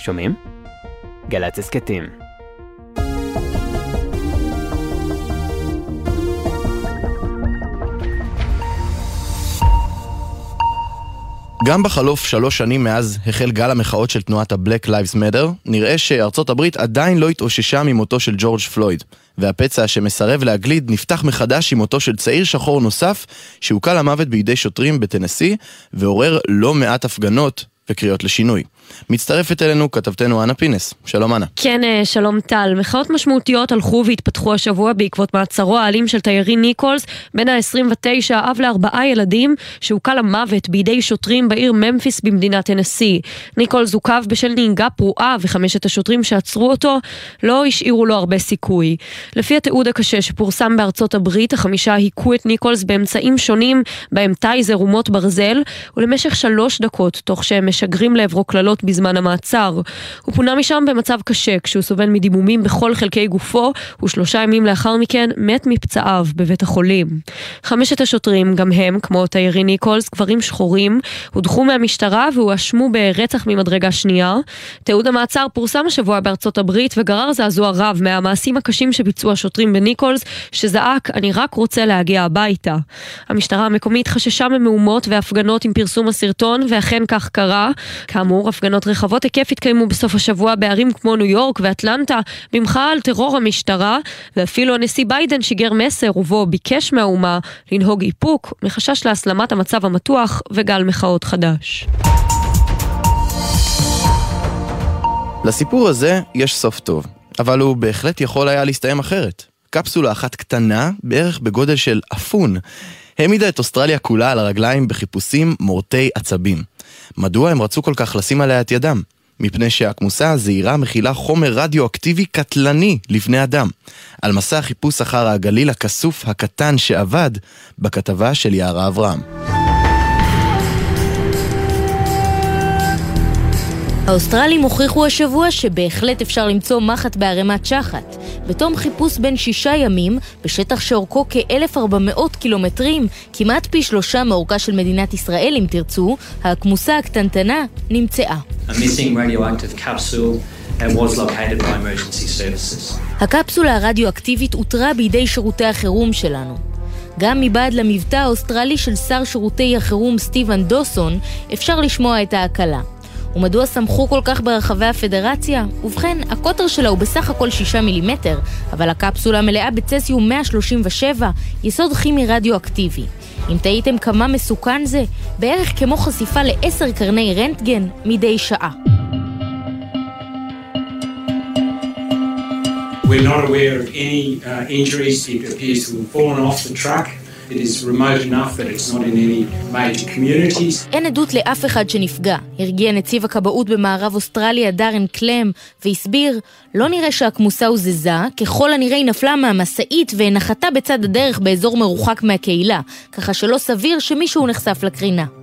שומעים? גל"צ הסכתים. גם בחלוף שלוש שנים מאז החל גל המחאות של תנועת ה-Black Lives Matter, נראה שארצות הברית עדיין לא התאוששה ממותו של ג'ורג' פלויד. והפצע שמסרב להגליד נפתח מחדש עם מותו של צעיר שחור נוסף שהוקל למוות בידי שוטרים בטנסי ועורר לא מעט הפגנות וקריאות לשינוי. מצטרפת אלינו כתבתנו אנה פינס. שלום אנה. כן, אה, שלום טל. מחאות משמעותיות הלכו והתפתחו השבוע בעקבות מעצרו האלים של טיירי ניקולס, בן ה-29, אב לארבעה ילדים, שהוקל למוות בידי שוטרים בעיר ממפיס במדינת טנסי. ניקולס עוכב בשל נהיגה פרועה, וחמשת השוטרים שעצרו אותו לא השאירו לו הרבה סיכוי. לפי התיעוד הקשה שפורסם בארצות הברית, החמישה היכו את ניקולס באמצעים שונים, בהם טייזר ומוט ברזל, ולמשך שלוש דקות, תוך שהם משגרים לעברו קללות שעות בזמן המעצר. הוא פונה משם במצב קשה, כשהוא סובל מדימומים בכל חלקי גופו, ושלושה ימים לאחר מכן מת מפצעיו בבית החולים. חמשת השוטרים, גם הם, כמו תיירי ניקולס, גברים שחורים, הודחו מהמשטרה והואשמו ברצח ממדרגה שנייה. תיעוד המעצר פורסם השבוע בארצות הברית וגרר זעזוע רב מהמעשים הקשים שביצעו השוטרים בניקולס, שזעק, אני רק רוצה להגיע הביתה. המשטרה המקומית חששה ממהומות והפגנות עם פרסום הסרטון, ואכן כך קרה. כאמור, הפגנות הפגנות רחבות היקף התקיימו בסוף השבוע בערים כמו ניו יורק ואטלנטה במחאה על טרור המשטרה, ואפילו הנשיא ביידן שיגר מסר ובו ביקש מהאומה לנהוג איפוק מחשש להסלמת המצב המתוח וגל מחאות חדש. לסיפור הזה יש סוף טוב, אבל הוא בהחלט יכול היה להסתיים אחרת. קפסולה אחת קטנה, בערך בגודל של אפון, העמידה את אוסטרליה כולה על הרגליים בחיפושים מורטי עצבים. מדוע הם רצו כל כך לשים עליה את ידם? מפני שהכמוסה הזעירה מכילה חומר רדיואקטיבי קטלני לבני אדם. על מסע החיפוש אחר הגליל הכסוף הקטן שאבד בכתבה של יערה אברהם. האוסטרלים הוכיחו השבוע שבהחלט אפשר למצוא מחט בערימת שחת. בתום חיפוש בן שישה ימים, בשטח שאורכו כ-1,400 קילומטרים, כמעט פי שלושה מאורכה של מדינת ישראל אם תרצו, הכמוסה הקטנטנה נמצאה. הקפסולה הרדיואקטיבית אותרה בידי שירותי החירום שלנו. גם מבעד למבטא האוסטרלי של שר שירותי החירום סטיבן דוסון, אפשר לשמוע את ההקלה. ומדוע סמכו כל כך ברחבי הפדרציה? ובכן, הקוטר שלה הוא בסך הכל 6 מילימטר, אבל הקפסולה מלאה בצסיום 137, יסוד כימי רדיואקטיבי. אם תהיתם כמה מסוכן זה, בערך כמו חשיפה לעשר קרני רנטגן מדי שעה. We're not aware of any uh, injuries. It appears to have fallen off the truck. אין עדות לאף אחד שנפגע, הרגיע נציב הכבאות במערב אוסטרליה דארן קלם, והסביר, לא נראה שהכמוסה הוזזה, ככל הנראה היא נפלה מהמשאית ונחתה בצד הדרך באזור מרוחק מהקהילה, ככה שלא סביר שמישהו נחשף לקרינה.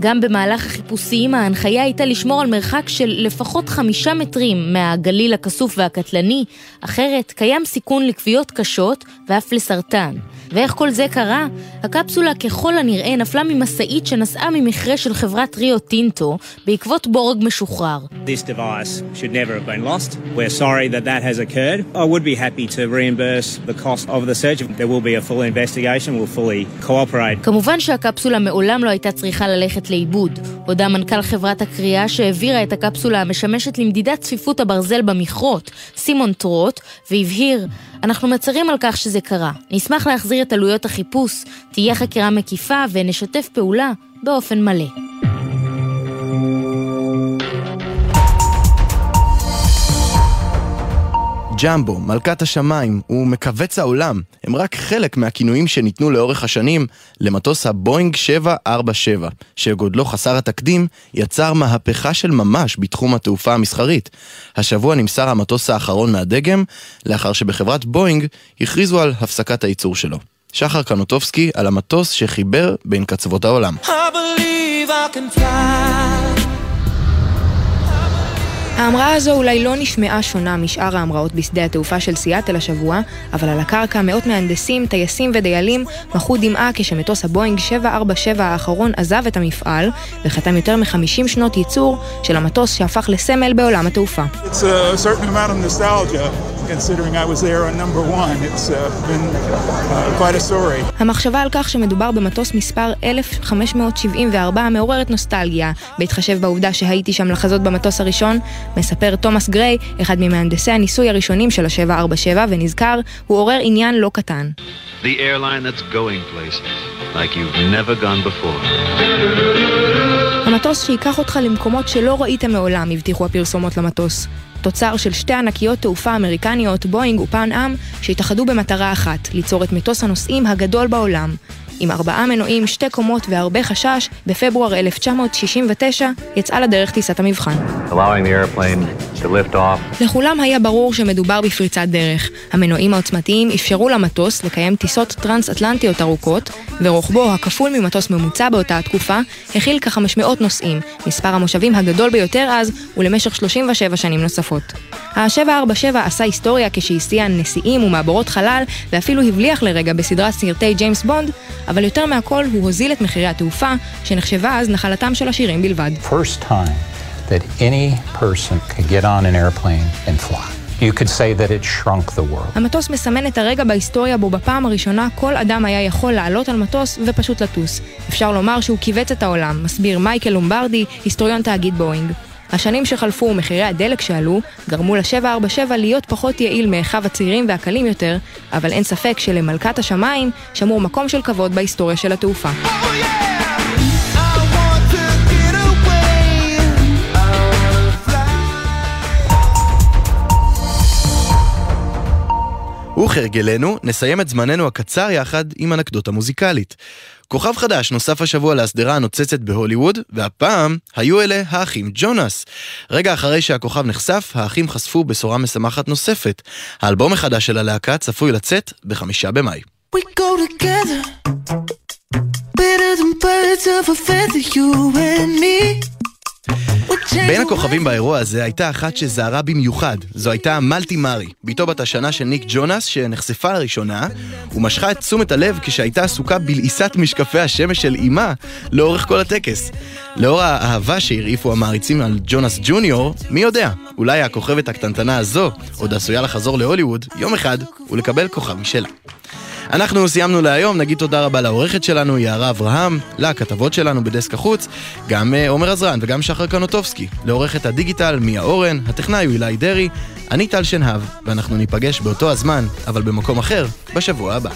גם במהלך החיפושים ההנחיה הייתה לשמור על מרחק של לפחות חמישה מטרים מהגליל הכסוף והקטלני, אחרת קיים סיכון לכוויות קשות ואף לסרטן. ואיך כל זה קרה? הקפסולה ככל הנראה נפלה ממשאית שנסעה ממכרה של חברת ריו טינטו בעקבות בורג משוחרר. This device should never have been lost. We're sorry that that has occurred. I would be happy to reimburse the cost of the search. There will be a full investigation. We'll fully cooperate. כמובן שהקפסולה מעולם לא הייתה צריכה ללכת לאיבוד. הודה מנכ"ל חברת הקריאה שהעבירה את הקפסולה המשמשת למדידת צפיפות הברזל במכרות, סימון טרוט, והבהיר אנחנו מצרים על כך שזה קרה. נשמח להחזיר את עלויות החיפוש, תהיה חקירה מקיפה ונשתף פעולה באופן מלא. ג'מבו, מלכת השמיים ומכווץ העולם הם רק חלק מהכינויים שניתנו לאורך השנים למטוס הבואינג 747, שגודלו חסר התקדים יצר מהפכה של ממש בתחום התעופה המסחרית. השבוע נמסר המטוס האחרון מהדגם, לאחר שבחברת בואינג הכריזו על הפסקת הייצור שלו. שחר קנוטובסקי על המטוס שחיבר בין קצוות העולם. I ההמראה הזו אולי לא נשמעה שונה משאר ההמראות בשדה התעופה של סיאטל השבוע, אבל על הקרקע מאות מהנדסים, טייסים ודיילים מחו דמעה כשמטוס הבואינג 747 האחרון עזב את המפעל וחתם יותר מ-50 שנות ייצור של המטוס שהפך לסמל בעולם התעופה. המחשבה על כך שמדובר במטוס מספר 1574 מעוררת נוסטלגיה, בהתחשב בעובדה שהייתי שם לחזות במטוס הראשון, מספר תומאס גריי, אחד ממהנדסי הניסוי הראשונים של ה-747, ונזכר, הוא עורר עניין לא קטן. The airline that's going places, like you've never gone before. המטוס שייקח אותך למקומות שלא ראית מעולם, הבטיחו הפרסומות למטוס. תוצר של שתי ענקיות תעופה אמריקניות, בואינג ופן עם, שהתאחדו במטרה אחת, ליצור את מטוס הנוסעים הגדול בעולם. עם ארבעה מנועים, שתי קומות והרבה חשש, בפברואר 1969 יצאה לדרך טיסת המבחן. לכולם היה ברור שמדובר בפריצת דרך. המנועים העוצמתיים אפשרו למטוס לקיים טיסות טרנס-אטלנטיות ארוכות, ורוחבו, הכפול ממטוס ממוצע באותה התקופה, הכיל כ-500 נוסעים, מספר המושבים הגדול ביותר אז, ולמשך 37 שנים נוספות. ה-747 עשה היסטוריה כשהסיע נשיאים ומעבורות חלל, ואפילו הבליח לרגע בסדרת סרטי ג'יימס בונד, אבל יותר מהכל הוא הוזיל את מחירי התעופה, שנחשבה אז נחלתם של עשירים בלבד. First time that any person could get on an airplane and fly. You could say that it shrunk the world. המטוס מסמן את הרגע בהיסטוריה בו בפעם הראשונה כל אדם היה יכול לעלות על מטוס ופשוט לטוס. אפשר לומר שהוא כיווץ את העולם, מסביר מייקל לומברדי, היסטוריון תאגיד בואינג. השנים שחלפו ומחירי הדלק שעלו, גרמו ל-747 להיות פחות יעיל מאחיו הצעירים והקלים יותר, אבל אין ספק שלמלכת השמיים שמור מקום של כבוד בהיסטוריה של התעופה. Oh, yeah! וכהרגלנו, נסיים את זמננו הקצר יחד עם אנקדוטה מוזיקלית. כוכב חדש נוסף השבוע להסדרה הנוצצת בהוליווד, והפעם היו אלה האחים ג'ונס. רגע אחרי שהכוכב נחשף, האחים חשפו בשורה משמחת נוספת. האלבום החדש של הלהקה צפוי לצאת בחמישה במאי. We go together, better than birds of a feather, you and me. בין הכוכבים באירוע הזה הייתה אחת שזהרה במיוחד, זו הייתה מלטי מארי, בתו בת השנה של ניק ג'ונס שנחשפה לראשונה ומשכה את תשומת הלב כשהייתה עסוקה בלעיסת משקפי השמש של אימה לאורך כל הטקס. לאור האהבה שהרעיפו המעריצים על ג'ונס ג'וניור, מי יודע, אולי הכוכבת הקטנטנה הזו עוד עשויה לחזור להוליווד יום אחד ולקבל כוכב משלה. אנחנו סיימנו להיום, נגיד תודה רבה לעורכת שלנו, יערה אברהם, לכתבות שלנו בדסק החוץ, גם אה, עומר עזרן וגם שחר קנוטובסקי, לעורכת הדיגיטל, מיה אורן, הטכנאי הוא אילי דרעי, אני טל שנהב, ואנחנו ניפגש באותו הזמן, אבל במקום אחר, בשבוע הבא.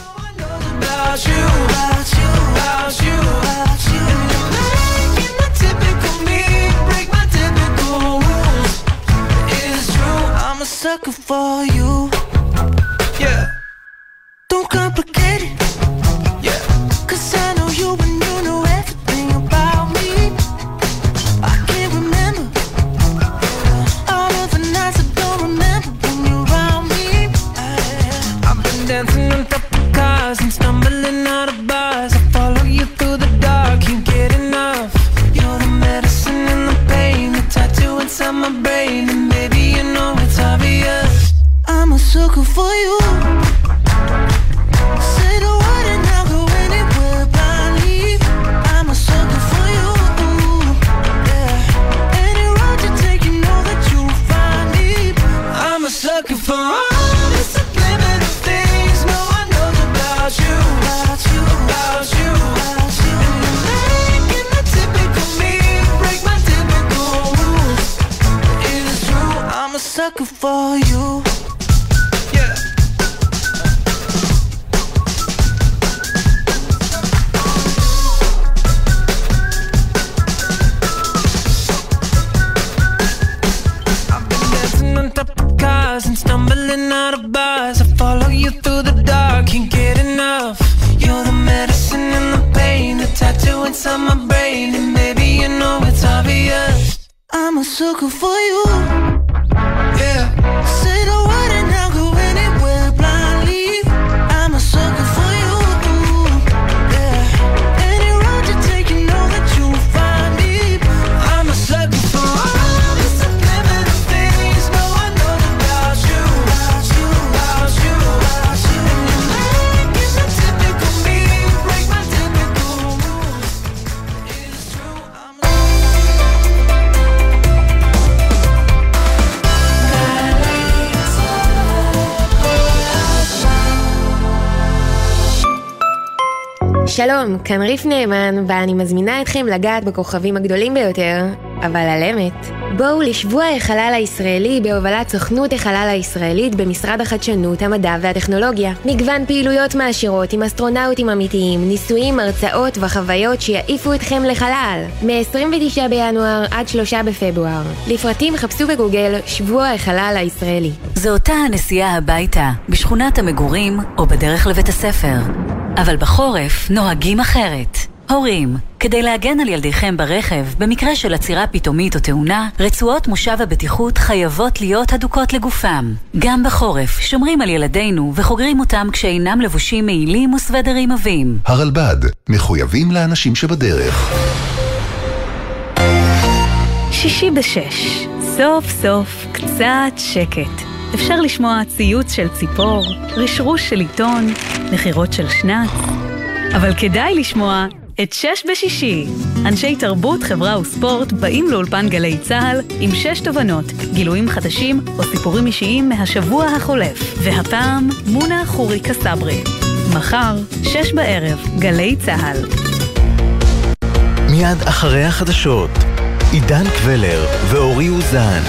Sucker for you. Yeah. I've been dancing on top of cars and stumbling out of bars. I follow you through the dark, can't get enough. You're the medicine and the pain, the tattoo inside my brain, and maybe you know it's obvious. I'm a sucker for you. Yeah. Say the שלום, כאן ריף נאמן, ואני מזמינה אתכם לגעת בכוכבים הגדולים ביותר, אבל על אמת. בואו לשבוע החלל הישראלי בהובלת סוכנות החלל הישראלית במשרד החדשנות, המדע והטכנולוגיה. מגוון פעילויות מעשירות עם אסטרונאוטים אמיתיים, ניסויים, הרצאות וחוויות שיעיפו אתכם לחלל. מ-29 בינואר עד 3 בפברואר. לפרטים חפשו בגוגל שבוע החלל הישראלי. זו אותה הנסיעה הביתה, בשכונת המגורים או בדרך לבית הספר. אבל בחורף נוהגים אחרת. הורים, כדי להגן על ילדיכם ברכב, במקרה של עצירה פתאומית או תאונה, רצועות מושב הבטיחות חייבות להיות הדוקות לגופם. גם בחורף שומרים על ילדינו וחוגרים אותם כשאינם לבושים מעילים וסוודרים עבים. הרלב"ד, מחויבים לאנשים שבדרך. שישי בשש, סוף סוף קצת שקט. אפשר לשמוע ציוץ של ציפור, רשרוש של עיתון, נחירות של שנץ, אבל כדאי לשמוע את שש בשישי. אנשי תרבות, חברה וספורט באים לאולפן גלי צה"ל עם שש תובנות, גילויים חדשים או סיפורים אישיים מהשבוע החולף. והפעם, מונה חורי קסברי. מחר, שש בערב, גלי צה"ל. מיד אחרי החדשות, עידן קבלר ואורי אוזן.